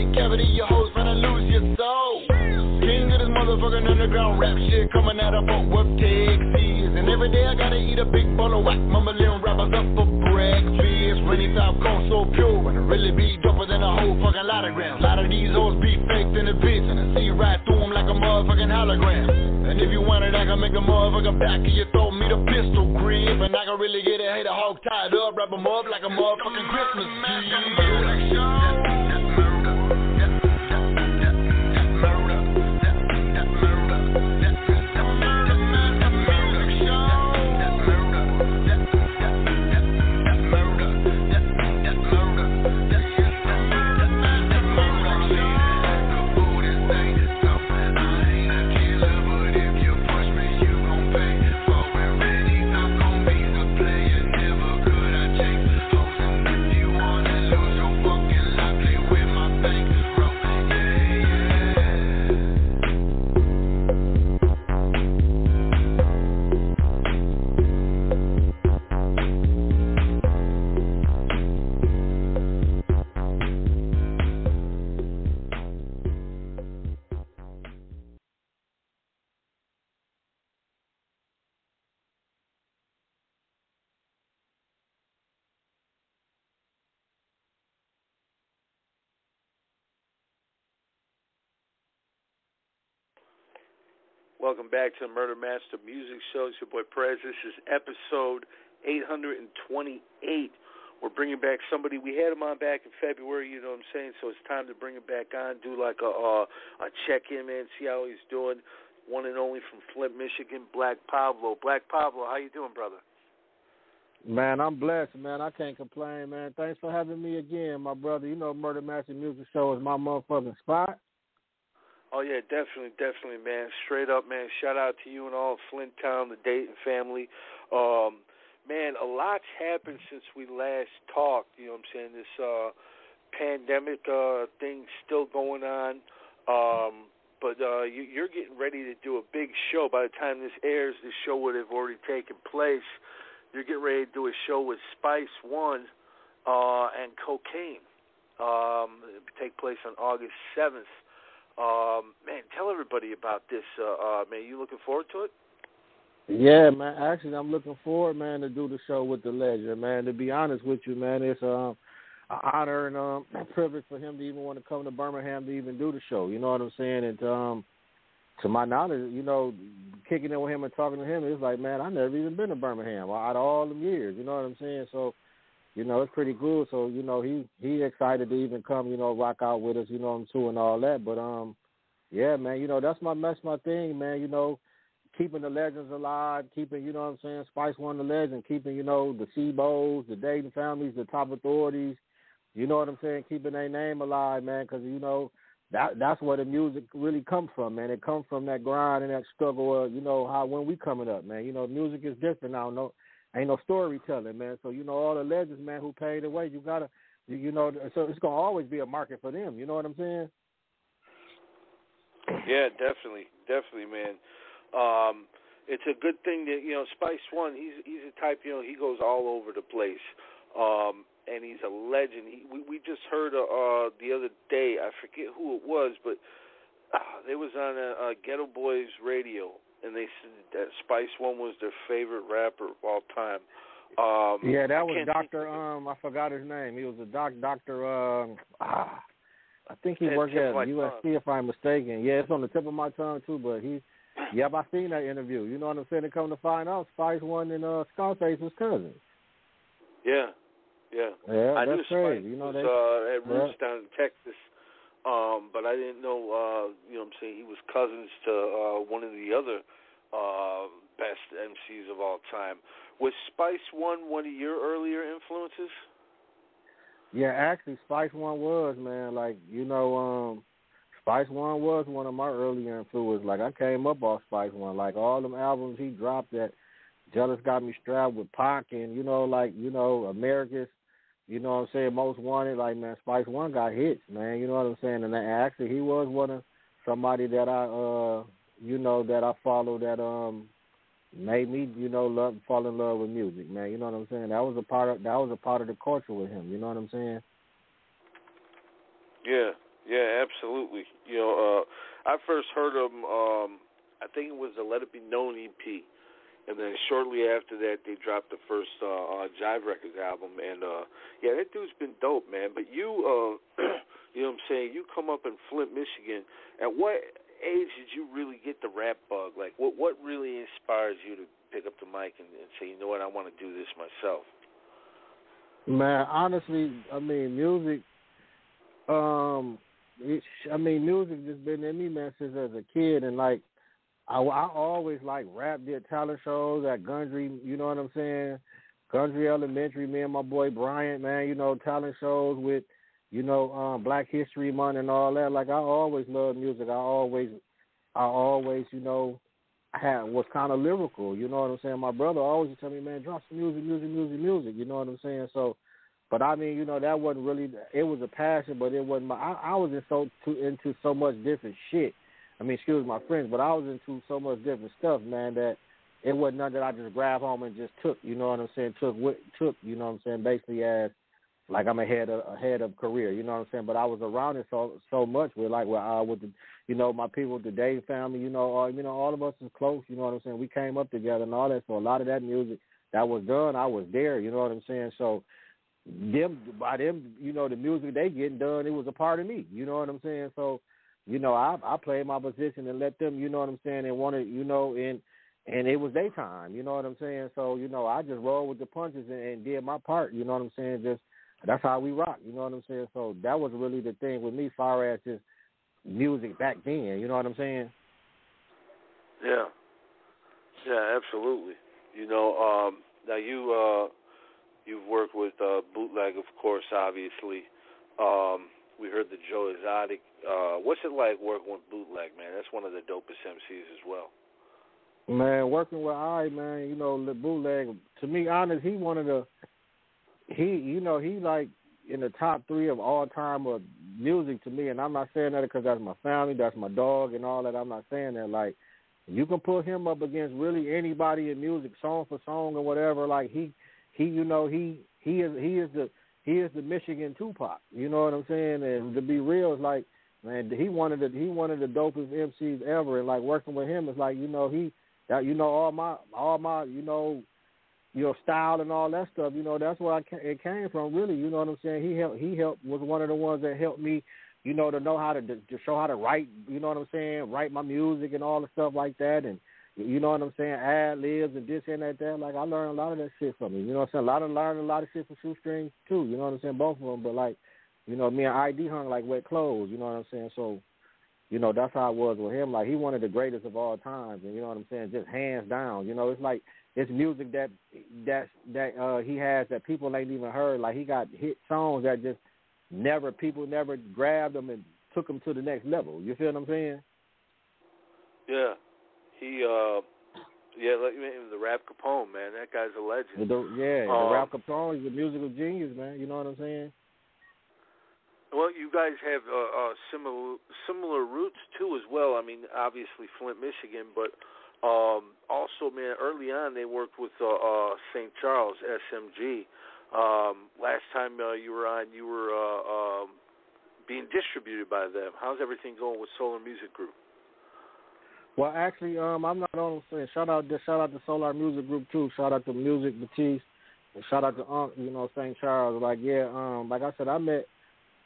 Plate cavity. Your hoes finna lose your soul. King of this motherfucking underground rap shit coming out of Fort Worth, Texas. And every day I gotta eat a big bowl of whack, mumbling rappers up for breakfast. Rainy top cone so pure, and it really be doper than a whole fucking lot of grams. A lot of these hoes be faked in the bitch, and I see right through them like a motherfucking hologram. And if you want it, I can make a motherfucking back of your throat, meet a pistol grip. And I can really get a hater hog tied up, wrap 'em up like a motherfucking Christmas tree. Back to the Murder Master Music Show. It's your boy Perez. This is episode 828. We're bringing back somebody. We had him on back in February, you know what I'm saying? So it's time to bring him back on, do like a uh, a check in, man, see how he's doing. One and only from Flint, Michigan, Black Pablo. Black Pablo, how you doing, brother? Man, I'm blessed, man. I can't complain, man. Thanks for having me again, my brother. You know, Murder Master Music Show is my motherfucking spot. Oh yeah, definitely, definitely, man. Straight up, man. Shout out to you and all Flint Town, the Dayton family. Um, man, a lot's happened since we last talked. You know what I'm saying? This uh, pandemic uh, thing still going on. Um, but uh, you, you're getting ready to do a big show. By the time this airs, the show would have already taken place. You're getting ready to do a show with Spice One uh, and Kokane. Um, it take place on August 7th. Um, man, tell everybody about this. Uh, uh, man, you looking forward to it? Yeah, man. Actually, I'm looking forward, man, to do the show with the legend, man. To be honest with you, man, it's um, an honor and um, a privilege for him to even want to come to Birmingham to even do the show. You know what I'm saying? And um, to my knowledge, you know, kicking in with him and talking to him, it's like, man, I never even been to Birmingham out of all them years. You know what I'm saying? So, you know, it's pretty cool. So, you know, he he excited to even come, you know, rock out with us, you know, too and all that. But um, yeah, man, you know, that's my that's my thing, man. You know, keeping the legends alive, keeping, you know what I'm saying, Spice One the legend, keeping, you know, the Seabos, the Dayton families, the top authorities. You know what I'm saying? Keeping their name alive, man, because you know that that's where the music really comes from, man. It comes from that grind and that struggle. Of, you know how when we coming up, man. You know, music is different now. No, ain't no storytelling, man. So you know all the legends, man, who paid the way. You gotta, you, you know, so it's gonna always be a market for them. You know what I'm saying? Yeah, definitely, definitely, man. Um, it's a good thing that you know Spice One. He's he's a type you know he goes all over the place, um, and he's a legend. He, we we just heard uh, uh, the other day. I forget who it was, but uh, they was on a, a Geto Boys radio, and they said that Spice One was their favorite rapper of all time. Um, yeah, that was Doctor. Um, I forgot his name. He was a doc. Doctor. Um, ah, I think he worked at USC, if I'm mistaken. Yeah, it's on the tip of my tongue too. But he, yep, I seen that interview. You know what I'm saying? To come to find out, Spice One and uh, Scarface was cousins. Yeah, yeah. Yeah, I that's knew crazy. Spike You know was they. uh, at Roots Yeah. down in Texas, um, but I didn't know. Uh, you know, what I'm saying he was cousins to uh, one of the other uh, best MCs of all time. Was Spice One one of your earlier influences? Yeah, actually, Spice One was man. Like you know, um, Spice One was one of my earlier influences. Like I came up off Spice One. Like all them albums he dropped that Jealous got me strapped with Pac and you know, like you know, America's. You know what I'm saying? Most wanted, like man, Spice One got hits, man. You know what I'm saying? And actually, he was one of somebody that I, uh, you know, that I follow that um made me, you know, love fall in love with music, man. You know what I'm saying? That was a part of that was a part of the culture with him. You know what I'm saying? Yeah, yeah, absolutely. You know, uh, I first heard him. Um, I think it was the Let It Be Known EP, and then shortly after that, they dropped the first uh, uh, Jive Records album. And uh, yeah, that dude's been dope, man. But you, uh, you know, what I'm saying, you come up in Flint, Michigan. At what age did you really get the rap bug? Like, what what really inspires you to pick up the mic and, and say, you know what, I want to do this myself? Man, honestly, I mean, music. Um, it, I mean, music just been in me, man, since as a kid, and like, I, I always like rap, did talent shows at Gundry. You know what I'm saying? Gundry Elementary. Me and my boy Bryant, man. You know, talent shows with, you know, um, Black History Month and all that. Like, I always loved music. I always, I always, you know, had was kind of lyrical. You know what I'm saying? My brother always tell me, man, drop some music, music, music, music. You know what I'm saying? So. But I mean, you know, that wasn't really. It was a passion, but it wasn't my. I, I was in so too, into so much different shit. I mean, excuse my friends, but I was into so much different stuff, man, that it wasn't nothing that I just grabbed home and just took. You know what I'm saying? Took took. You know what I'm saying? Basically, as like I'm ahead of ahead of career. You know what I'm saying? But I was around it so so much with like with uh with the you know my people, the Dayton family. You know, uh, you know all of us is close. You know what I'm saying? We came up together and all that. So a lot of that music that was done, I was there. You know what I'm saying? So them by them, you know, the music they getting done, it was a part of me. You know what I'm saying? So, you know, I I played my position and let them, you know what I'm saying, and wanted, you know, and and it was their time. You know what I'm saying? So, you know, I just rolled with the punches and, and did my part. You know what I'm saying? Just that's how we rock. You know what I'm saying? So that was really the thing with me, far as just music back then. You know what I'm saying? Yeah, yeah, absolutely. You know, um, now you uh, you've worked with uh, Bootleg, of course, obviously. Um, we heard the Joe Exotic. Uh, what's it like working with Bootleg, man? That's one of the dopest MCs as well. Man, working with I, man, you know, the bootleg. To me, honest, he one of the. He, you know, he like in the top three of all time of music to me, and I'm not saying that because that's my family, that's my dog, and all that. I'm not saying that like you can put him up against really anybody in music, song for song or whatever. Like he, he, you know, he he is he is the he is the Michigan Tupac. You know what I'm saying? And to be real, it's like man, he wanted the he wanted the dopest MCs ever, and like working with him is like you know he that you know all my all my you know your style and all that stuff. You know that's where I ca- it came from. Really, you know what I'm saying? He helped he helped was one of the ones that helped me. You know, to know how to to show how to write, you know what I'm saying, write my music and all the stuff like that, and you know what I'm saying, ad libs and this and that. That like I learned a lot of that shit from him. You know what I'm saying? A lot of learning a lot of shit from shoestrings too. You know what I'm saying? Both of them, but like, you know, me and ID hung like wet clothes. You know what I'm saying? So, you know, that's how it was with him. Like he one of the greatest of all times, and you know what I'm saying? Just hands down. You know, it's like it's music that that that uh he has that people ain't even heard. Like he got hit songs that just never people never grabbed them and took them to the next level. You feel what I'm saying? Yeah, he, uh, yeah, like the Rap Capone, man. That guy's a legend. The, yeah, Um, the Rap Capone is a musical genius, man. You know what I'm saying? Well, you guys have uh, uh, similar similar roots too, as well. I mean, obviously Flint, Michigan, but um, also, man, early on they worked with uh, uh, St. Charles SMG. Um, last time uh, you were on, you were uh, um, being distributed by them. How's everything going with Solar Music Group? Well, actually, um, I'm not on saying shout out to shout out to Solar Music Group too. Shout out to Music Matisse. Shout out to Uncle, you know, St. Charles. Like, yeah, um, like I said, I met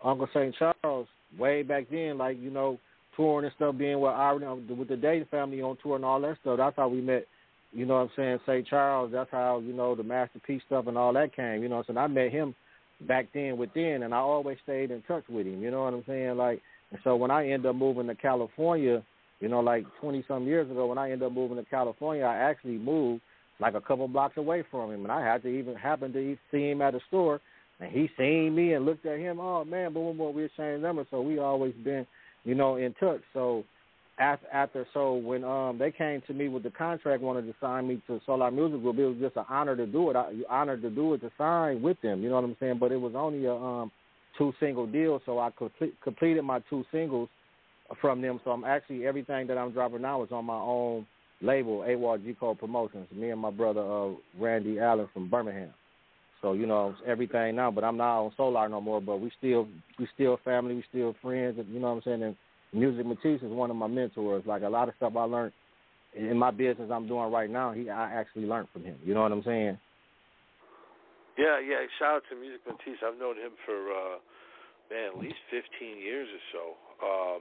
Uncle St. Charles way back then, like, you know, touring and stuff, being with our with the Dayton family on tour and all that stuff. That's how we met you know what I'm saying, St. Charles, that's how, you know, the masterpiece stuff and all that came. You know what I'm saying? I met him back then with within and I always stayed in touch with him, you know what I'm saying? Like so when I end up moving to California, you know, like twenty some years ago when I ended up moving to California, I actually moved like a couple blocks away from him and I had to even happen to see him at a store and he seen me and looked at him, oh man, boom, boom, we exchanged numbers, so we always been, you know, in touch. So after, after so when um they came to me with the contract, wanted to sign me to Solar Music Group, it was just an honor to do it. I honored to do it to sign with them. You know what I'm saying? But it was only a um two single deal, so I complete, completed my two singles from them. So I'm actually everything that I'm dropping now is on my own label, AWOL G Code Promotions. Me and my brother uh Randy Allen from Birmingham. So you know everything now, but I'm not on Solar no more. But we still we still family, we still friends. You know what I'm saying? And Music Matisse is one of my mentors. Like a lot of stuff I learned in my business I'm doing right now, he I actually learned from him. You know what I'm saying? Yeah, yeah. Shout out to Music Matisse. I've known him for uh man, at least fifteen years or so. Um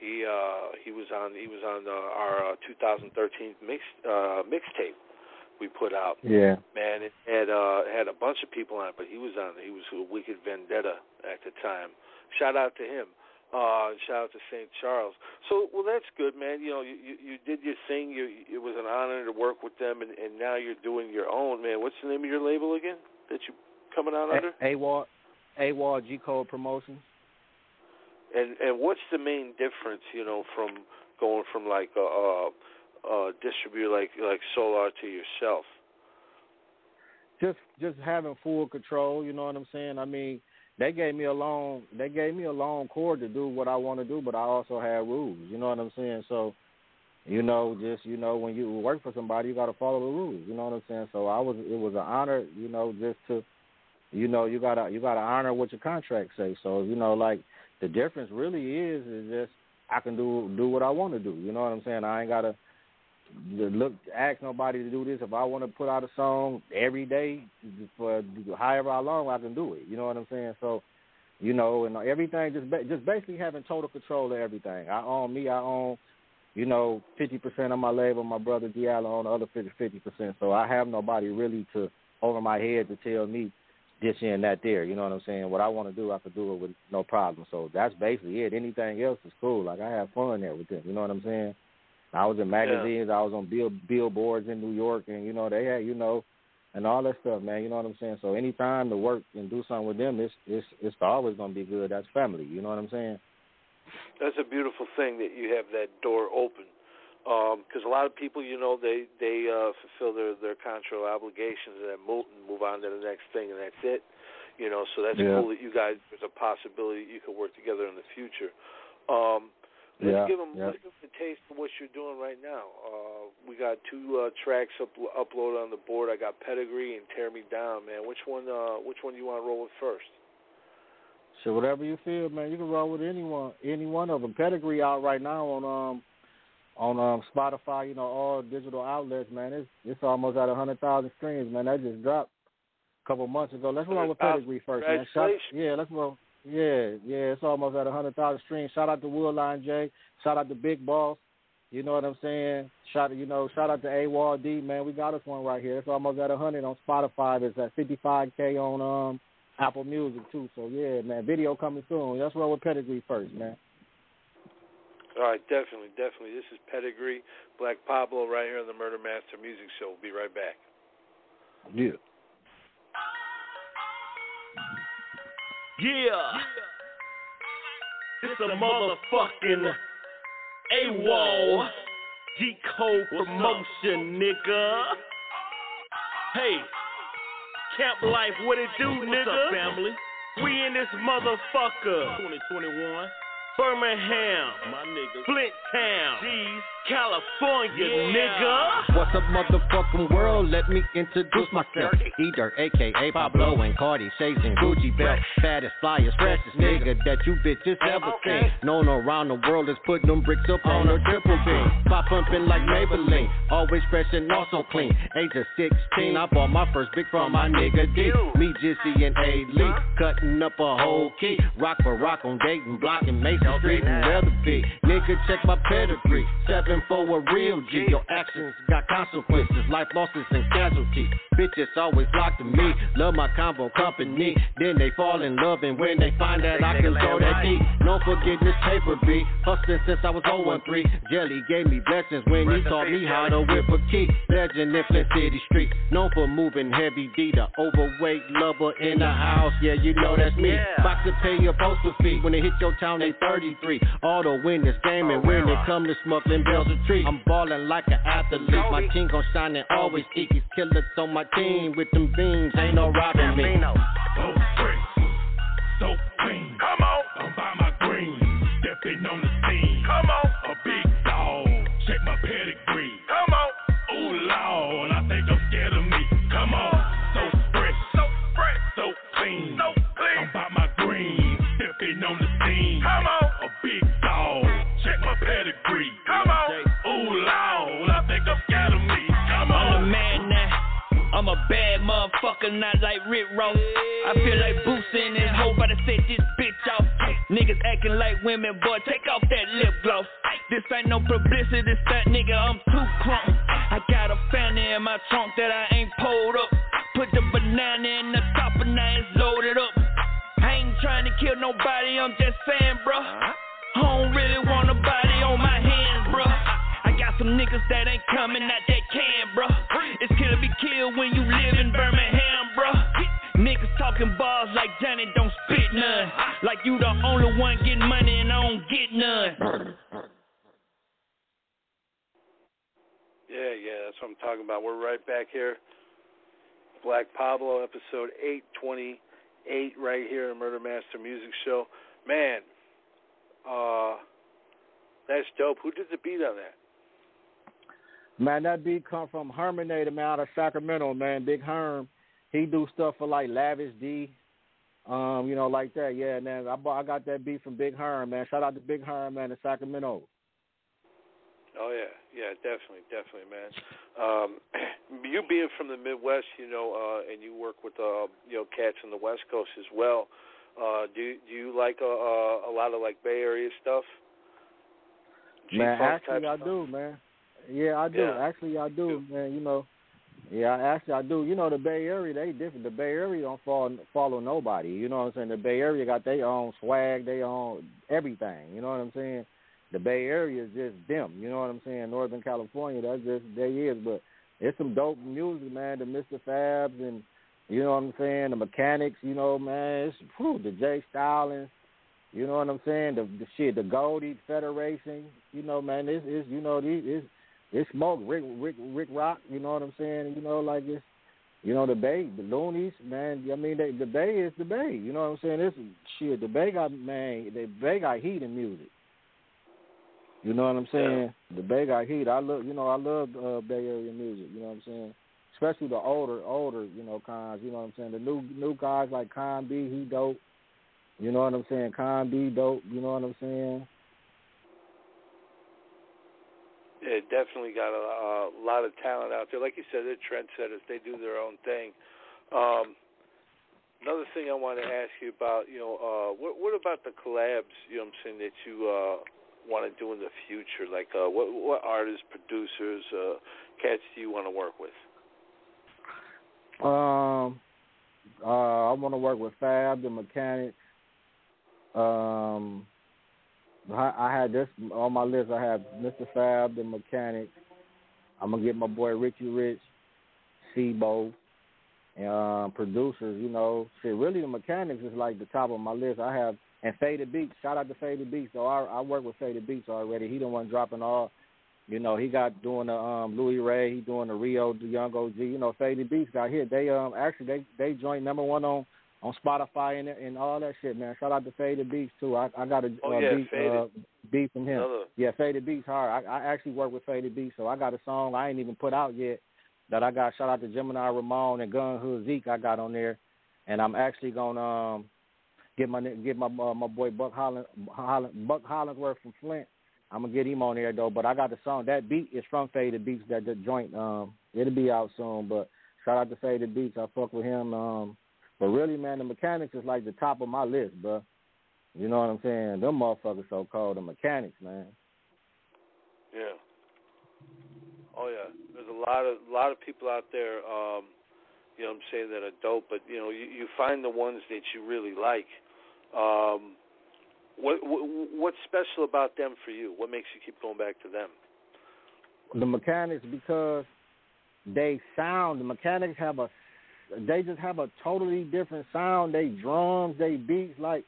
he uh he was on he was on uh, our uh, 2013 mix uh mixtape we put out. Yeah. Man, it had uh had a bunch of people on it, but he was on he was a Wicked Vendetta at the time. Shout out to him. Uh, shout out to St. Charles. So, well, that's good, man. You know, you you, you did your thing. You, it was an honor to work with them, and, and now you're doing your own, man. What's the name of your label again that you coming out under? AWOL, AWOL G Code Promotions. And and what's the main difference, you know, from going from like a, a, a distributor like like Solar to yourself? Just just having full control. You know what I'm saying? I mean they gave me a long they gave me a long cord to do what I want to do, but I also had rules. You know what I'm saying? So, you know, just you know, when you work for somebody, you got to follow the rules. You know what I'm saying? So I was it was an honor, you know, just to, you know, you gotta you gotta honor what your contract say. So you know, like the difference really is is just I can do do what I want to do. You know what I'm saying? I ain't gotta look ask nobody to do this. If I want to put out a song every day for however long I can do it. You know what I'm saying? So, you know, and everything just just basically having total control of everything. I own me. I own, you know, fifty percent of my label. My brother Diallo on the other fifty percent. So I have nobody really to over my head to tell me this and that there. You know what I'm saying? What I want to do, I can do it with no problem. So that's basically it. Anything else is cool. Like I have fun there with them. You know what I'm saying? I was in magazines. Yeah. I was on bill billboards in New York, and you know they had you know, and all that stuff, man. You know what I'm saying? So anytime to work and do something with them, it's it's it's always gonna be good. That's family. You know what I'm saying? That's a beautiful thing that you have that door open, because um, a lot of people, you know, they they uh, fulfill their their contractual obligations and then move move on to the next thing, and that's it. You know, so that's yeah. cool that you guys. There's a possibility you could work together in the future. Um, Let's yeah, give them yeah. let's give them a taste of what you're doing right now. Uh, we got two uh, tracks up, uploaded on the board. I got Pedigree and Tear Me Down, man. Which one? Uh, which one do you want to roll with first? So whatever you feel, man, you can roll with anyone, any one of them. Pedigree out right now on um on um Spotify, you know, all digital outlets, man. It's it's almost at a hundred thousand streams, man. That just dropped a couple months ago. Let's roll with Pedigree first, man. Shout, yeah, let's roll. Yeah, yeah, it's almost at a hundred thousand streams. Shout out to Woodline J. Shout out to Big Boss. You know what I'm saying? Shout you know, shout out to AWOL D, man. We got us one right here. It's almost at a hundred on Spotify. It's at fifty five K on um Apple Music too. So yeah, man, video coming soon. Let's roll with Pedigree first, man. All right, definitely, definitely. This is Pedigree, Black Pablo, right here on the Murder Master Music Show. We'll be right back. Yeah. Yeah. It's a motherfucking AWOL G Code promotion, nigga. Hey, Camp Life, what it do, nigga? What's up, family? We in this motherfucker. 2021. Birmingham, my niggas. Flint Town, G's. California, Yeah. nigga. What's up, motherfucking world? Let me introduce myself. E-Dirt, aka Pablo and Cardi, Shades and Gucci belt. Fattest, flyest, freshest nigga that you bitches ever seen. Known around the world as putting them bricks up on a triple beam. Pop pumping like Maybelline, always fresh and also clean. Age of 16, I bought my first big from my nigga D. Me, Jissy, and A. Lee, cutting up a whole key. Rock for rock on Dayton, blocking Mason Street Weatherby. Nigga, check my pedigree. Seven for a real G. Your actions got consequences, life losses and casualties. Bitches always flock to me, love my combo company. Then they fall in love, and when they find that I can go that deep, no this paper beat. Hustling since I was 0 and 3. Jelly gave me blessings when he taught me how to whip a key. Legend in Flint City Street, known for moving heavy D. The overweight lover in the house, yeah, you know that's me. About to pay your postal fee when they hit your town, they 33. All to win this game, and when it come to smuggling bells and trees, I'm balling like an athlete. My team gon' shine and always eat these killers on my team with them beams. Ain't no robbing me. Bad motherfucker, not like Rick Ross. I feel like Boosie and his hoe about to set this bitch off. Niggas acting like women, boy, take off that lip gloss. This ain't no publicity stunt, nigga, I'm too crunk. I got a family in my trunk that I ain't pulled up. Put the banana in the top and now it's loaded up. I ain't trying to kill nobody, I'm just saying, bruh. I don't really want a body on my hands, bruh. I got some niggas that ain't coming out that talking bars like Johnny don't spit none. Like you the only one getting money and I don't get none. Yeah, yeah, that's what I'm talking about. We're right back here. Black Pablo, episode 828, right here in Murder Master Music Show. Man, uh, that's dope. Who did the beat on that? Man, that beat come from Herminator, man, out of Sacramento, man. Big Herm. He do stuff for like Lavish D, um, you know, like that. Yeah, man. I bought, I got that beat from Big Herm, man. Shout out to Big Herm, man, in Sacramento. Oh yeah, yeah, definitely, definitely, man. Um, you being from the Midwest, you know, uh, and you work with uh, you know cats on the West Coast as well. Uh, do do you like a, a, a lot of like Bay Area stuff? Man, G-funk actually I stuff? do, man. Yeah, I do. Yeah. Actually I do, man. You know, yeah, actually I do. You know, the Bay Area they different. The Bay Area don't follow follow nobody. You know what I'm saying? The Bay Area got their own swag, they own everything. You know what I'm saying? The Bay Area is just them. You know what I'm saying? Northern California, that's just they is. But it's some dope music, man. The Mr. Fabs and you know what I'm saying. The Mechanics, you know, man. It's whew, the J. Stalins. You know what I'm saying? The, the shit, the Goldie Federation. You know, man. This is you know these it's it's smoke. Rick Rick Rick Rock. You know what I'm saying? You know, like it's you know the Bay, the Luniz, man. I mean, they, the Bay is the Bay. You know what I'm saying? This shit. The Bay got man. The Bay got heat in music. You know what I'm saying? The Bay got heat. I love, you know, I love uh, Bay Area music. You know what I'm saying? Especially the older, older, you know, cons. You know what I'm saying? The new, new guys like Con B, he dope. You know what I'm saying? Con B dope. You know what I'm saying? Yeah, definitely got a, a lot of talent out there. Like you said, they're trendsetters. They do their own thing. Um, another thing I want to ask you about, you know, uh, what what about the collabs? You know, what I'm saying that you uh, want to do in the future. Like, uh, what what artists, producers, uh, cats do you want to work with? Um, uh, I want to work with Fab, the Mechanic. Um, I, had this on my list. I have Mr. Fab, the Mechanics. I'm gonna get my boy Richie Rich, C-Bo, and uh, producers. You know, shit. Really, the Mechanics is like the top of my list. I have and Faded Beats. Shout out to Faded Beats. So I I work with Faded Beats already. He the one dropping all. You know, he got doing the um Louie Ray, he doing the Rio, the Young OG. You know, Faded Beats got hit. They um actually they they joined number one on on Spotify and and all that shit, man. Shout out to Faded Beats too. I I got a Oh, uh, yeah, beat uh, beat from him. Yeah, Faded Beats hard. I I actually work with Faded Beats, so I got a song I ain't even put out yet that I got. Shout out to Gemini Ramon and Gun Hood Zeke. I got on there, and I'm actually gonna um get my get my uh, my boy Buck Holland, Holland Buck Hollingsworth from Flint. I'm gonna get him on there though. But I got the song. That beat is from Faded Beats. That the joint. Um, it'll be out soon. But shout out to Faded Beats. I fuck with him. Um, but really, man, the mechanics is like the top of my list, bro. You know what I'm saying? Them motherfuckers so cold. The mechanics, man. Yeah, Oh yeah, there's a lot of a lot of people out there. Um, you know, what I'm saying that are dope, but you know, you, you find the ones that you really like. Um, what, what what's special about them for you? What makes you keep going back to them? The mechanics because they sound. The mechanics have a. They just have a totally different sound. They drums, they beats, like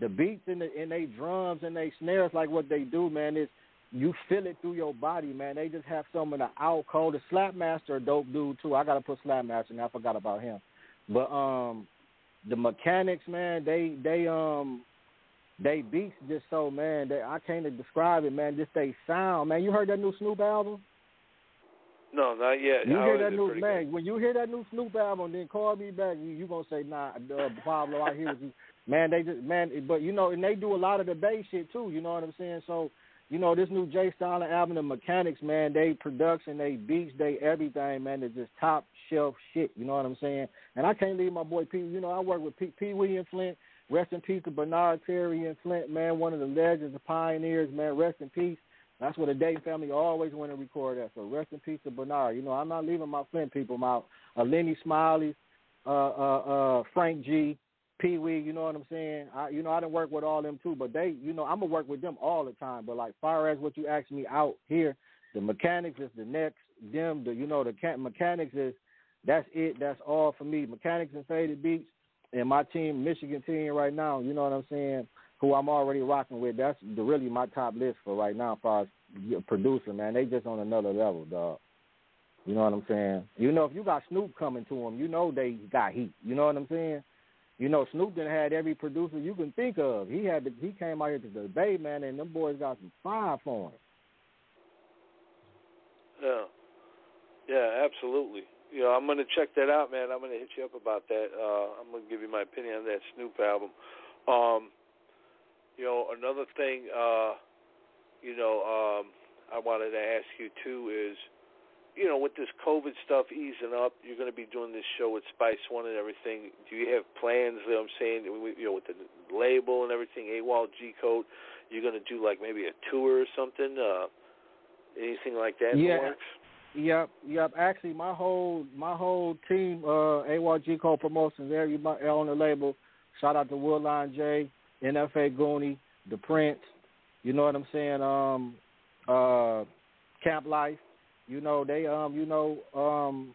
the beats and the in they drums and they snares, like what they do, man. Is you feel it through your body, man. They just have some of the out cold. The Slapmaster, dope dude too. I gotta put Slapmaster. in. I forgot about him. But um, the mechanics, man, they they um they beats just so man. They I can't describe it, man. Just they sound, man. You heard that new Snoop album? No, not yet. You How hear that new man? good? When you hear that new Snoop album, then call me back. You you gonna say, nah, uh, Pablo, I hear what you. Man, they just man, but you know, and they do a lot of the bass shit too. You know what I'm saying? So, you know, this new J. Stalin album, the Mechanics, man, they production, they beats, they everything, man, is just top shelf shit. You know what I'm saying? And I can't leave my boy P. You know, I work with P. Pee Wee and Flint. Rest in peace to Bernard Terry and Flint, man, one of the legends, the pioneers, man. Rest in peace. That's what the Dayton family always want to record that. So rest in peace to Bernard. You know, I'm not leaving my Flint people out. Uh, Lenny Smiley, uh, uh, uh, Frank G, Pee Wee. You know what I'm saying? I, you know, I didn't work with all them too, but they, you know, I'm gonna work with them all the time. But like, far as what you asked me out here, the mechanics is the next. Them, the you know, the mechanics is that's it. That's all for me. Mechanics and faded beats, and my team, Michigan team, right now. You know what I'm saying? Who I'm already rocking with. That's really my top list for right now, as far as producer, man. They just on another level, dog. You know what I'm saying? You know, if you got Snoop coming to them, you know they got heat. You know what I'm saying? You know, Snoop done had every producer you can think of. He had the, he came out here to the Bay, man, and them boys got some fire for him. Yeah, yeah, absolutely. You know, I'm gonna check that out, man. I'm gonna hit you up about that. Uh, I'm gonna give you my opinion on that Snoop album. Um, you know, another thing, uh, you know, um, I wanted to ask you too is, you know, with this COVID stuff easing up, you're going to be doing this show with Spice One and everything. Do you have plans? You know what I'm saying, you know, with the label and everything, AWOL G Code, you're going to do like maybe a tour or something, uh, anything like that Yeah. Yep, yep. Actually, my whole my whole team, uh, AYG Co Promotions, everybody on the label. Shout out to Woodline J, NFA Goonie, The Prince. You know what I'm saying? Um, uh, Camp Life. You know they um you know um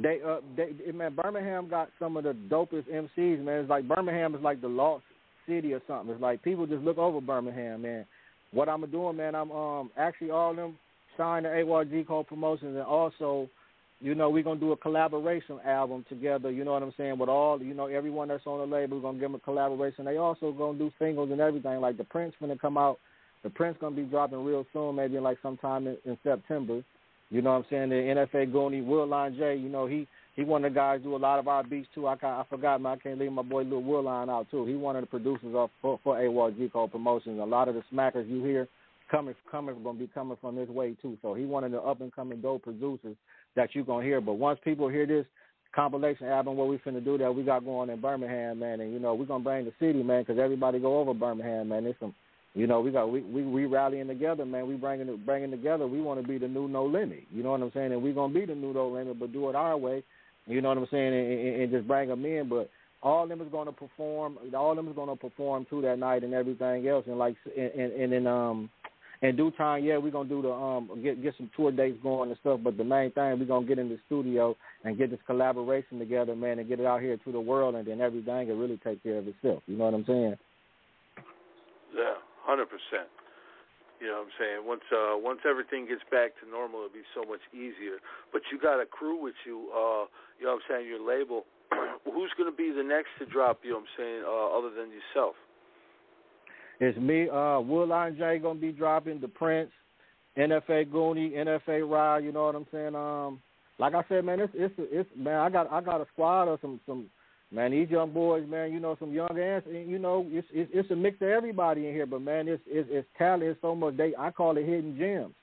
they uh they man Birmingham got some of the dopest MCs man. It's like Birmingham is like the lost city or something. It's like people just look over Birmingham, man. What I'm doing, man, I'm um actually all them signed to AYG Co Promotions and also you know, we're gonna do a collaboration album together, you know what I'm saying, with all you know, everyone that's on the label, we're gonna give them a collaboration. They also gonna do singles and everything. Like the Prince gonna come out the Prince gonna be dropping real soon, maybe like sometime in, in September. You know what I'm saying? The NFA Goonie, Will Line J, you know, he he one of the guys do a lot of our beats too. I I forgot man, I can't leave my boy Lil Will Line out too. He one of the producers of for, for AWG Code Promotions. A lot of the smackers you hear coming coming gonna be coming from this way too. So he one of the up and coming dope producers that you're gonna hear. But once people hear this compilation album, what we finna do that we got going in Birmingham, man, and you know we gonna bring the city, man, because everybody go over Birmingham, man. It's some you know, we got we we, we rallying together, man. We bringing bringing together. We want to be the new No Limit. You know what I'm saying? And we gonna be the new No Limit, but do it our way. You know what I'm saying? And, and, and just bring them in. But all of them is gonna perform. All of them is gonna perform too that night and everything else. And like and and, and then um. In due time, yeah, we're gonna do the um get get some tour dates going and stuff. But the main thing, we're gonna get in the studio and get this collaboration together, man, and get it out here to the world, and then everything will really take care of itself. You know what I'm saying? Yeah, hundred percent. You know what I'm saying? Once uh once everything gets back to normal it'll be so much easier. But you got a crew with you, uh you know what I'm saying, your label. Who's gonna be the next to drop, you know what I'm saying, uh other than yourself? It's me, uh Woodline J gonna be dropping the Prince, NFA Goonie, NFA Ride, you know what I'm saying? Um like I said, man, it's it's it's man, I got I got a squad of some some Man, these young boys, man, you know, some young ass, and you know, it's it's, it's a mix of everybody in here. But man, it's it's, it's talent. It's so much. They I call it hidden gems.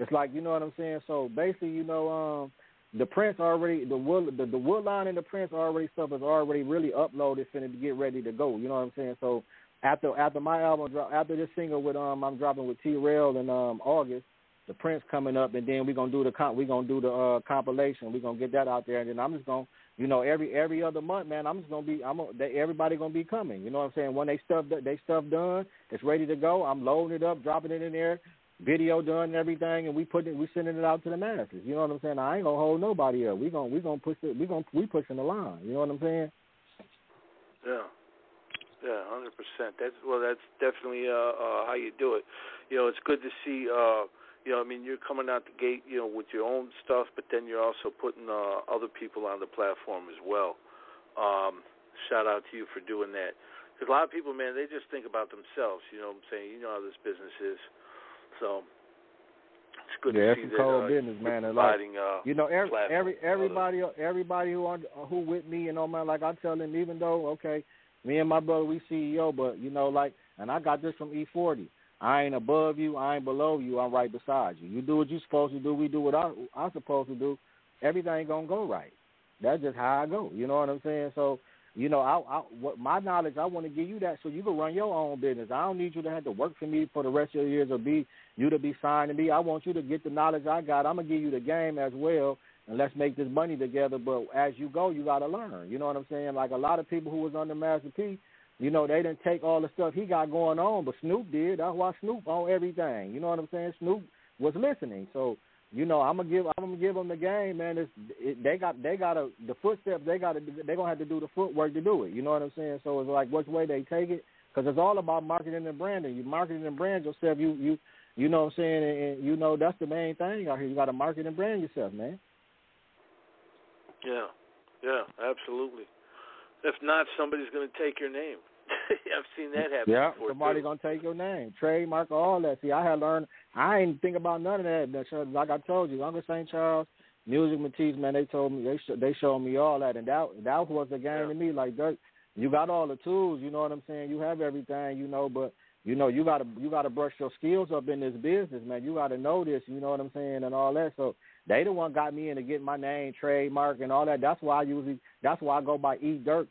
It's like you know what I'm saying. So basically, you know, um, the Prince already the wood the, the Woodline and the Prince already stuff is already really uploaded, finna get ready to go. You know what I'm saying. So after after my album drop, after this single with um I'm dropping with T Rail in um August, the Prince coming up, and then we're gonna do the comp, we're gonna do the uh, compilation. We're gonna get that out there, and then I'm just gonna, you know, every every other month, man, I'm just gonna be, I'm, they, everybody gonna be coming. You know what I'm saying? When they stuff, they stuff done, it's ready to go. I'm loading it up, dropping it in there, video done and everything, and we put it, we sending it out to the masses. You know what I'm saying? I ain't gonna hold nobody up. We gonna we gonna push it. We gonna we pushing the line. You know what I'm saying? Yeah. Yeah, hundred percent. That's well. That's definitely uh, uh, how you do it. You know, it's good to see. Uh, you know, I mean, you're coming out the gate, you know, with your own stuff, but then you're also putting uh, other people on the platform as well. Um, shout out to you for doing that. Because a lot of people, man, they just think about themselves. You know what I'm saying? You know how this business is. So it's good yeah, to see that. it's cold. Uh, business, man. And like, uh, you know, every every everybody everybody who on, who with me, you know, man. Like I tell them, even though okay, me and my brother we CEO, but you know, like, and I got this from E40. I ain't above you. I ain't below you. I'm right beside you. You do what you're supposed to do. We do what I, I'm supposed to do. Everything gonna go right. That's just how I go. You know what I'm saying? So, you know, I, I what my knowledge, I want to give you that so you can run your own business. I don't need you to have to work for me for the rest of your years or be you to be signed to me. I want you to get the knowledge I got. I'm gonna give you the game as well, and let's make this money together. But as you go, you gotta learn. You know what I'm saying? Like a lot of people who was under Master P, you know, they didn't take all the stuff he got going on, but Snoop did. That's why Snoop on everything. You know what I'm saying? Snoop was listening. So, you know, I'm gonna give I'm gonna give them the game, man. It's, it, they got they got to the footsteps. They got to they gonna have to do the footwork to do it. You know what I'm saying? So it's like which way they take it, because it's all about marketing and branding. You marketing and brand yourself. You you you know what I'm saying? And, and you know that's the main thing out here. You got to market and brand yourself, man. Yeah, yeah, absolutely. If not, somebody's going to take your name. I've seen that happen. Yeah, before somebody too. gonna take your name, trademark, all that. See, I had learned. I ain't think about none of that. That like I told you, Uncle St. Charles, Music Matisse, man, they told me they sh- they showed me all that, and that that was the game Yeah. to me. Like, Dirk, you got all the tools. You know what I'm saying? You have everything. You know, but you know you gotta you gotta brush your skills up in this business, man. You gotta know this. You know what I'm saying, and all that. So they the one got me into getting my name trademark and all that. That's why I usually that's why I go by E Dirk,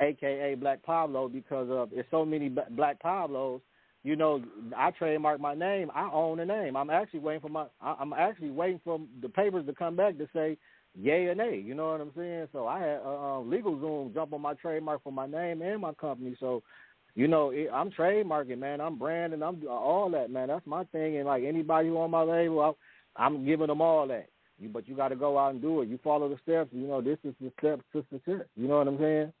aka Black Pablo, because of there's so many Black Pablos. You know, I trademark my name. I own the name. I'm actually waiting for my. I- I'm actually waiting for the papers to come back to say yay or nay. You know what I'm saying? So I had uh, uh, LegalZoom jump on my trademark for my name and my company. So, you know, it, I'm trademarking, man. I'm branding. I'm all that, man. That's my thing. And like anybody who on my label, I, I'm giving them all that. You, but you got to go out and do it. You follow the steps. You know, this is the steps to success. You know what I'm saying?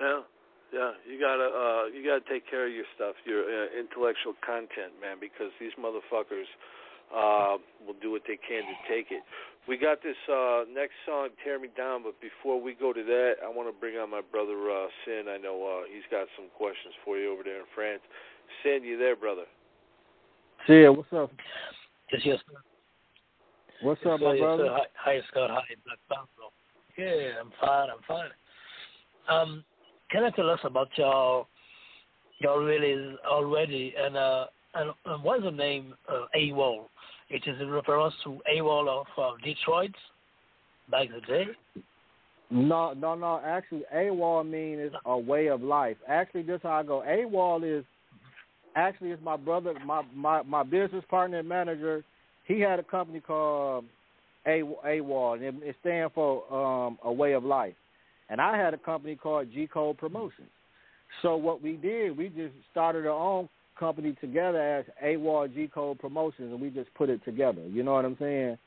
Yeah, yeah. You gotta uh, you gotta take care of your stuff, your uh, intellectual content, man, because these motherfuckers uh, will do what they can to take it. We got this uh, next song, "Tear Me Down," but before we go to that, I want to bring on my brother uh, Sin. I know uh, he's got some questions for you over there in France. Sin, you there, brother? Yeah, what's up? Yes, yes. What's yes, up, sir, my yes, brother? Sir. Hi, hi, Scott. Hi, Black Pablo. Yeah, I'm fine. I'm fine. Um, can you tell us about your your release already and uh and, and what's the name uh, AWOL? It is a reference to AWOL of uh, Detroit back in the day. No, no, no. Actually, AWOL mean is a way of life. Actually, this how I go. AWOL is actually it's my brother, my my my business partner and manager. He had a company called A AWOL, and it, it stands for um, a way of life. And I had a company called G Code Promotions. So what we did, we just started our own company together as AWOL G Code Promotions, and we just put it together. You know what I'm saying?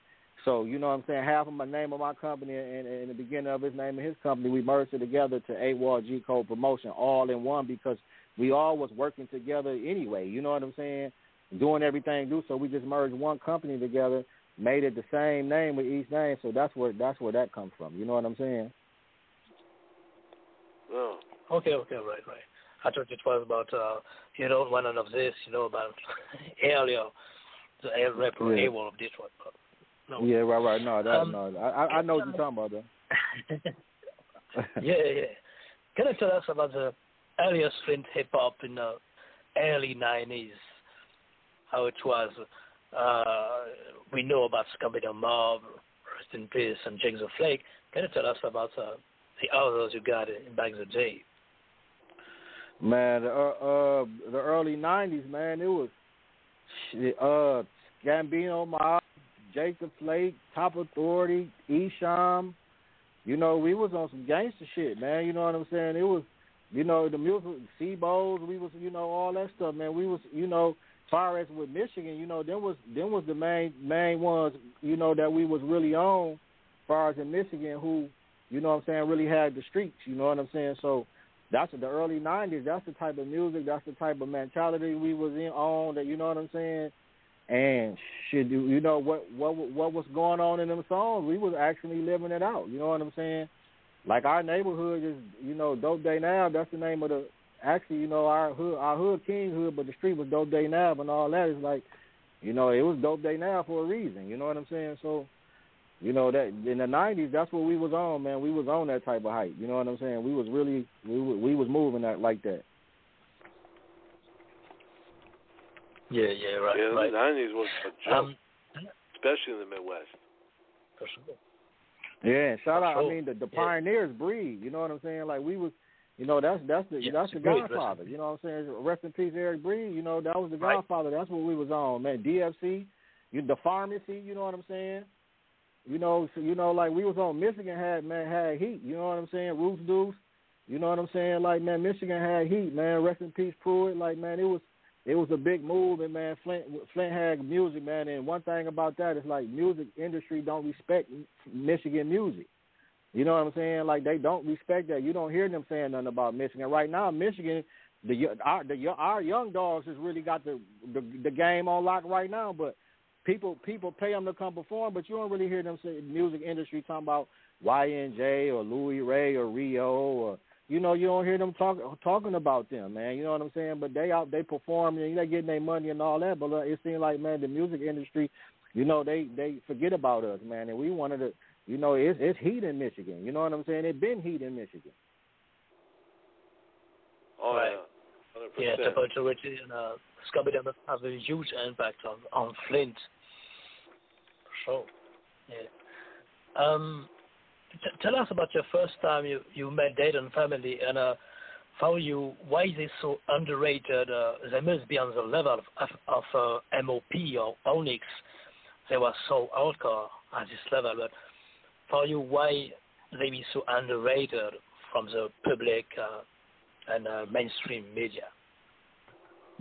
So you know what I'm saying. Half of my name of my company and, and the beginning of his name and his company, we merged it together to AWOL G Code Promotion, all in one because we all was working together anyway. You know what I'm saying? Doing everything do. So we just merged one company together, made it the same name with each name. So that's where that's where that comes from. You know what I'm saying? Oh. Okay, okay, right, right. I thought it was about uh you know one of this, you know about earlier the air rapper Yeah. AWOL of Detroit. But no. Yeah, right, right. No, that Um, no. I I- know what you're talking about though. yeah, yeah. Can you tell us about the earliest Flint hip hop in the early nineties? How it was. Uh, we know about the Mob, Rest in Peace, and Jake the Flake. Can you tell us about uh, the others you got in back in the day? Man, the, uh, uh, the early '90s, man, it was, uh, Gambino Mob, Jake the Flake, Top Authority, Esham. You know, we was on some gangster shit, man. You know what I'm saying? It was, you know, the music, Seabos, we was, you know, all that stuff, man. We was, you know, far as with Michigan, you know, them was them was the main main ones, you know, that we was really on, far as in Michigan, who, you know what I'm saying, really had the streets. You know what I'm saying? So that's the early '90s. That's the type of music. That's the type of mentality we was in on. That you know what I'm saying. And should you know what what what was going on in them songs? We was actually living it out. You know what I'm saying? Like our neighborhood is you know Dope Day Now. That's the name of the actually you know our hood our hood King hood, but the street was Dope Day Now and all that is like you know it was Dope Day Now for a reason. You know what I'm saying? So you know that in the '90s, that's what we was on, man. We was on that type of hype. You know what I'm saying? We was really we we was moving that like that. Yeah, yeah, right. Yeah, right. the nineties was a joke, Um, especially in the Midwest. for sure. Yeah, and shout out. I mean, the the Yeah. pioneers breed. You know what I'm saying? Like we was, you know, that's that's the Yeah, that's the Breed, rest in Godfather. You know what I'm saying? Rest in peace, Eric Breed. You know that was the Right. Godfather. That's what we was on, man. DFC, you the pharmacy. You know what I'm saying? You know, so, you know, like we was on Michigan had man had heat. You know what I'm saying? Roots Deuce. You know what I'm saying? Like man, Michigan had heat, man. Rest in peace, Pruitt. Like man, it was it was a big move, and man, Flint Flint had music, man. And one thing about that is like music industry don't respect Michigan music. You know what I'm saying? Like they don't respect that. You don't hear them saying nothing about Michigan right now. Michigan, the our the our young dogs has really got the the, the game on lock right now. But people people pay them to come perform, but you don't really hear them say music industry talking about YN Jay or Louie Ray or Rio or you know you don't hear them talk, talking about them, man. You know what I'm saying? But they out they perform and they getting their money and all that. But uh, it seems like man the music industry, you know they they forget about us, man. And we wanted to, you know, it's it's heat in Michigan. You know what I'm saying? It's been heat in Michigan. Oh Right. yeah, hundred Yeah, percent. Triple Richie and uh, Scubby Dub have a huge impact on on Flint. For sure. Yeah. Um, t- tell us about your first time you you met Dayton family and uh, how you why is it so underrated? Uh, they must be on the level of of uh, MOP or Onyx. They were so hardcore at this level, but for you, why they be so underrated from the public uh, and uh, mainstream media?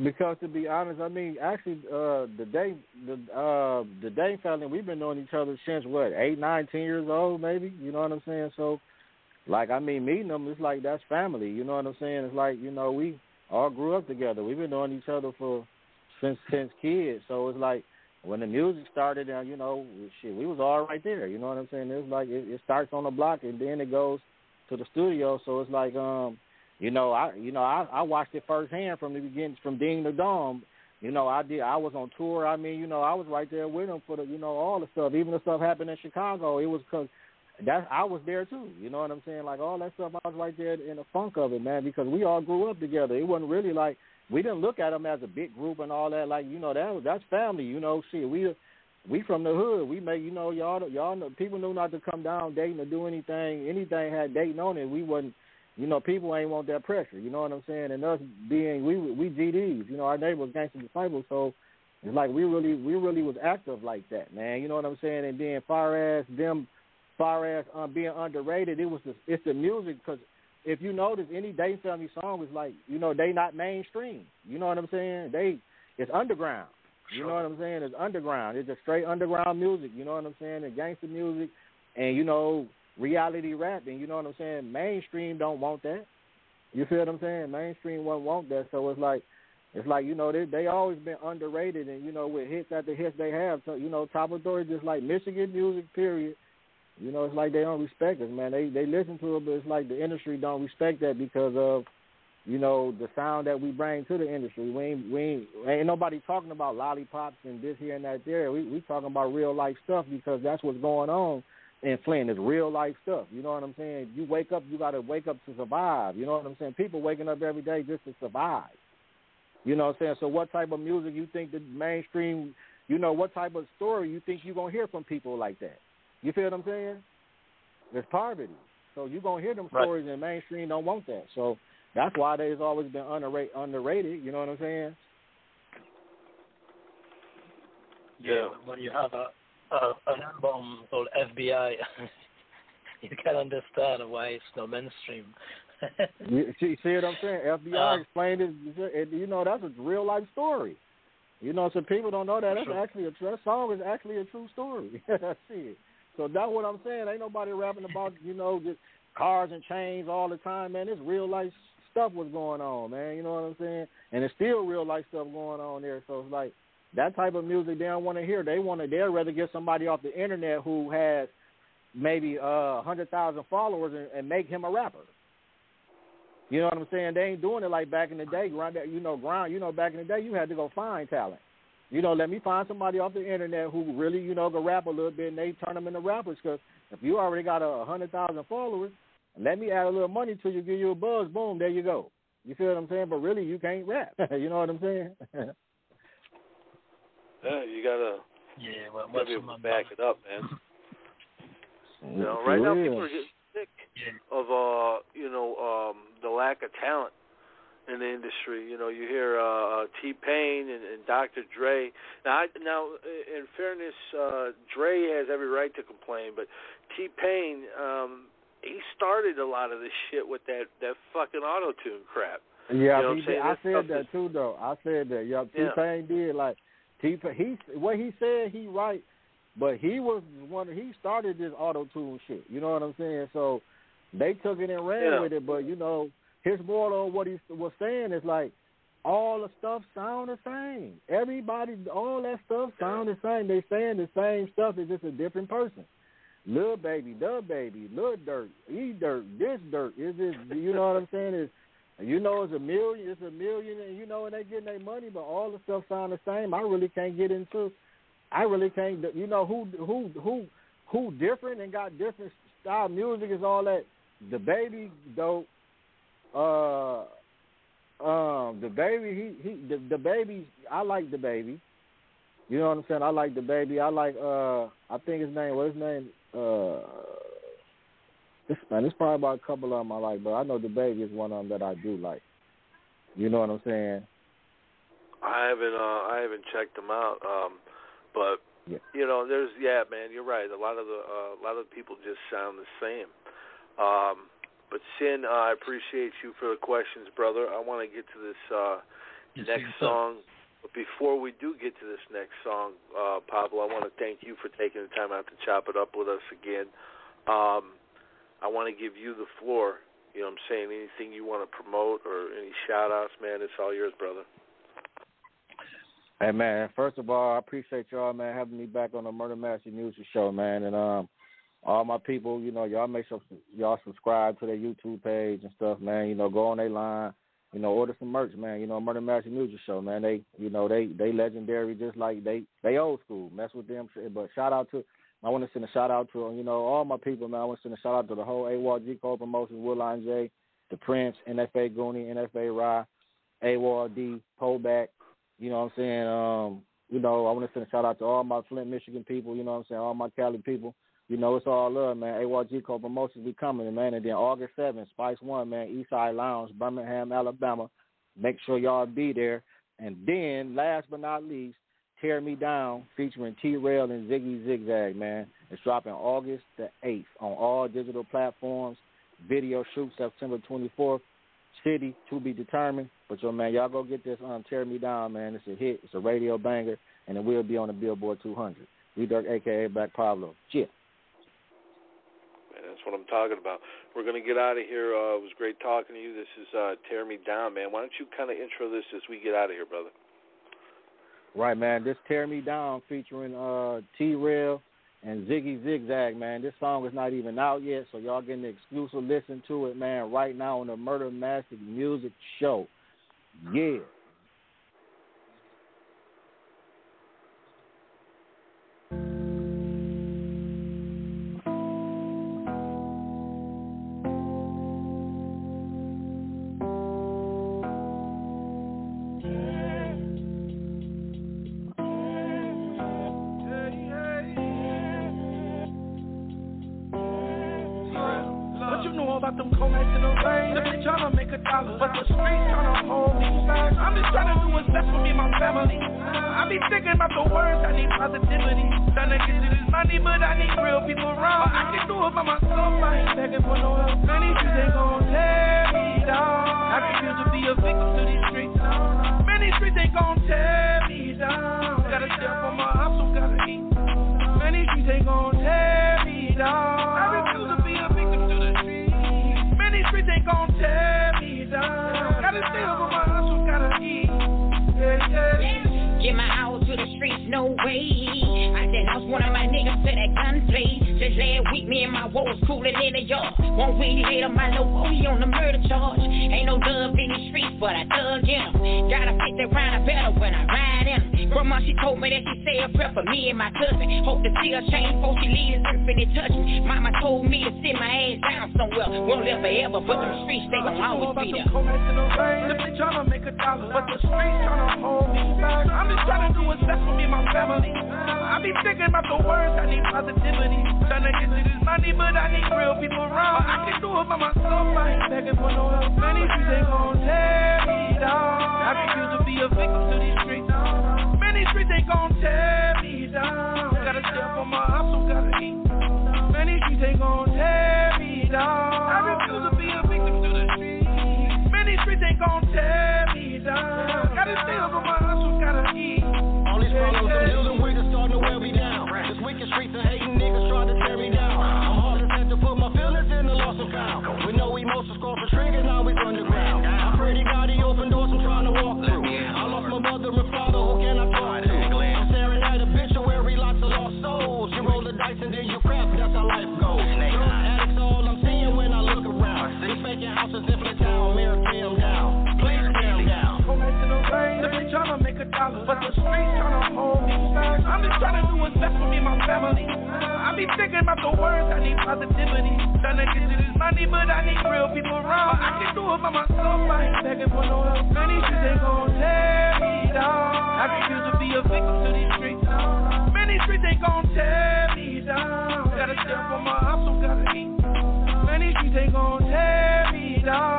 Because to be honest, I mean, actually, uh, the day the uh, the Dayton family, we've been knowing each other since what eight, nine, ten years old, maybe. You know what I'm saying? So, like, I mean, meeting them, it's like that's family. You know what I'm saying? It's like you know we all grew up together. We've been knowing each other for since since kids. So it's like when the music started, and you know, shit, we was all right there. You know what I'm saying? It's like it, it starts on the block and then it goes to the studio. So it's like um you know, I you know, I, I watched it firsthand from the beginning from Ding to Dawn. You know, I did I was on tour. I mean, you know, I was right there with them for the you know, all the stuff. Even the stuff happened in Chicago, it was cuz that I was there too. You know what I'm saying? Like all that stuff I was right there in the funk of it, man, because we all grew up together. It wasn't really like we didn't look at them as a big group and all that like, you know, that was that's family, you know, shit. We we from the hood. We make you know y'all y'all know people knew not to come down Dayton or do anything. Anything had Dayton on it. We wasn't you know, people ain't want that pressure. You know what I'm saying? And us being we we GDs, you know, our neighbors gangster disciples. So it's like we really we really was active like that, man. You know what I'm saying? And then far as them, far as um, being underrated, it was the, it's the music because if you notice any Dayton Family song is like you know they not mainstream. You know what I'm saying? They it's underground. You know what I'm saying? It's underground. It's just straight underground music. You know what I'm saying? And gangster music, and you know reality rapping. You know what I'm saying? Mainstream don't want that. You feel what I'm saying? Mainstream won't want that. So it's like, it's like you know they they always been underrated, and you know with hits after hits they have. So you know Top Authority just like Michigan music. Period. You know it's like they don't respect us, man. They they listen to it, but it's like the industry don't respect that because of you know the sound that we bring to the industry. We ain't we ain't, ain't nobody talking about lollipops and this here and that there. We we talking about real life stuff because that's what's going on in Flint. It's real life stuff. You know what I'm saying? You wake up, you got to wake up to survive. You know what I'm saying? People waking up every day just to survive. You know what I'm saying? So what type of music you think the mainstream, you know, what type of story you think you're going to hear from people like that? You feel what I'm saying? There's poverty. So you're going to hear them Right. stories and mainstream don't want that. So that's why they've always been underrated, underrated. You know what I'm saying? Yeah, when you have a, a an album called FBI, you can understand why it's no mainstream. you see, see what I'm saying? FBI Uh, explained it, it. You know, that's a real life story. You know, some people don't know that. That's True. actually a that song is actually a true story. see it. So that's what I'm saying. Ain't nobody rapping about you know just cars and chains all the time, man. It's real life stuff was going on, man. You know what I'm saying? And it's still real life stuff going on there. So it's like that type of music they don't want to hear. They want to. They'd rather get somebody off the internet who has maybe uh, a hundred thousand followers and, and make him a rapper. You know what I'm saying? They ain't doing it like back in the day. Grind, you know, grind. You know, back in the day, you had to go find talent. You know, let me find somebody off the internet who really, you know, can rap a little bit, and they turn them into rappers. Because if you already got a hundred thousand followers, let me add a little money to you, give you a buzz, boom, there you go. You feel what I'm saying? But really, you can't rap. you know what I'm saying? Yeah, you gotta, yeah, well, you gotta what's be able to back it up, man. You know, right now real. people are getting sick of uh, you know, um, the lack of talent in the industry. You know, you hear uh, uh T Pain and, and Dr. Dre. Now, I, now, in fairness, uh, Dre has every right to complain, but T Pain, um, he started a lot of this shit with that that fucking auto tune crap. Yeah, You know he I'm did. I That said that is- too, though. I said that. Yeah, T Yeah. Pain did like T. He what he said he right, but he was one. He started this auto tune shit. You know what I'm saying? So they took it and ran Yeah. with it. But you know, his moral on what he was saying is like all the stuff sound the same. Everybody, all that stuff sound the same. They saying the same stuff. It's just a different person. Lil baby, DaBaby, Lil Dirt, E Dirt, this Dirt. Is this? You know what I'm saying? Is you know it's a million, it's a million, and you know and they getting their money, but all the stuff sound the same. I really can't get into. I really can't. You know who who who who different and got different style music is all that. DaBaby dope. Uh, um, DaBaby he he the, DaBaby. I like DaBaby. You know what I'm saying? I like DaBaby. I like uh I think his name what's his name? Uh this man, there's probably about a couple of them I like, but I know DaBaby is one of them that I do like. You know what I'm saying? I haven't uh I haven't checked them out. Um but Yeah. you know, there's yeah, man, you're right. A lot of the uh, a lot of the people just sound the same. Um but Sin, uh, I appreciate you for the questions, brother. I want to get to this uh Yes, next song. But before we do get to this next song, uh Pablo, I want to thank you for taking the time out to chop it up with us again. Um I want to give you the floor. You know what I'm saying? Anything you want to promote or any shout outs, man, it's all yours, brother. Hey man, first of all, I appreciate y'all man having me back on the Murder Master Music Show, man, and um, all my people, you know, y'all make sure y'all subscribe to their YouTube page and stuff, man. You know, go on their line, you know, order some merch, man. You know, Murder Master Music Show, man. They, you know, they they legendary, just like they they old school. Mess with them, but shout out to. I want to send a shout out to you know all my people, man. I want to send a shout out to the whole AWOL G Promotions, Woodline J, the Prince, NFA Goonie, NFA Rye, AWOL D, Pullback. You know what I'm saying? Um, you know, I want to send a shout out to all my Flint, Michigan people. You know what I'm saying? All my Cali people. You know, it's all love, man. AYG Co Promotions be coming, man. And then August 7th, Spice One, man, Eastside Lounge, Birmingham, Alabama. Make sure y'all be there. And then, last but not least, Tear Me Down, featuring T Rail and Ziggy Zigzag, man. It's dropping August the 8th on all digital platforms. Video shoot September 24th. City to be determined. But yo, man, y'all go get this um Tear Me Down, man. It's a hit. It's a radio banger, and it will be on the Billboard 200. We Dirk, aka Black Pablo. Chip. Man, that's what I'm talking about. We're gonna get out of here. Uh, it was great talking to you. This is uh, Tear Me Down, man. Why don't you kind of intro this as we get out of here, brother? Right, man. This Tear Me Down featuring uh T Rail and Ziggy Zigzag, man. This song is not even out yet, so y'all getting the exclusive listen to it, man, right now on the Murder Master Music Show. Yeah. No way. I just lost one of my niggas to that gunplay. Just last week, me and my woes cooling in the yard. One week later, my little boy on the murder charge. Ain't no love in these streets, but I dug in 'em. Gotta fit that round better when I ride in 'em. Grandma, she told me that she said a prayer for me and my cousin. Hope to see her change before she leaves earth and it touch me. Mama told me to sit my ass down somewhere. Won't live forever, but them streets, they gon' always be there. Simply trying to make a dollar, but the streets trying to hold me back. I'm just trying to do what's best for me and my family. I be thinking about the words, I need positivity. Trying to get to this money, but I need real people around. I can do it by myself, I ain't begging for no help. Many streets ain't gon' tear me down. I refuse to be a victim to these streets. Gon' tear me down. Gotta step on my hustle, gotta eat. Many streets ain't gon' tear me down. I refuse to be a victim to the streets. Many streets ain't gon' tear me down. Gotta stay up on my hustle, gotta eat. All these problems I'm dealing with are starting to wear me down. This wicked streets of hating niggas trying to tear me down. I'm hard as heck to put my feelings in the lost and found. With no emotions, cross the triggers, now it's underground. Be thinking about the words, I need positivity. Trying to get to this money, but I need real people around. I can do it by myself, I ain't begging for no help. Many streets ain't gon' tear me down. I refuse to be a victim to these streets. Many streets ain't gon' tear me down. Gotta step on my hustle, gotta eat. Many streets ain't gon' tear me down.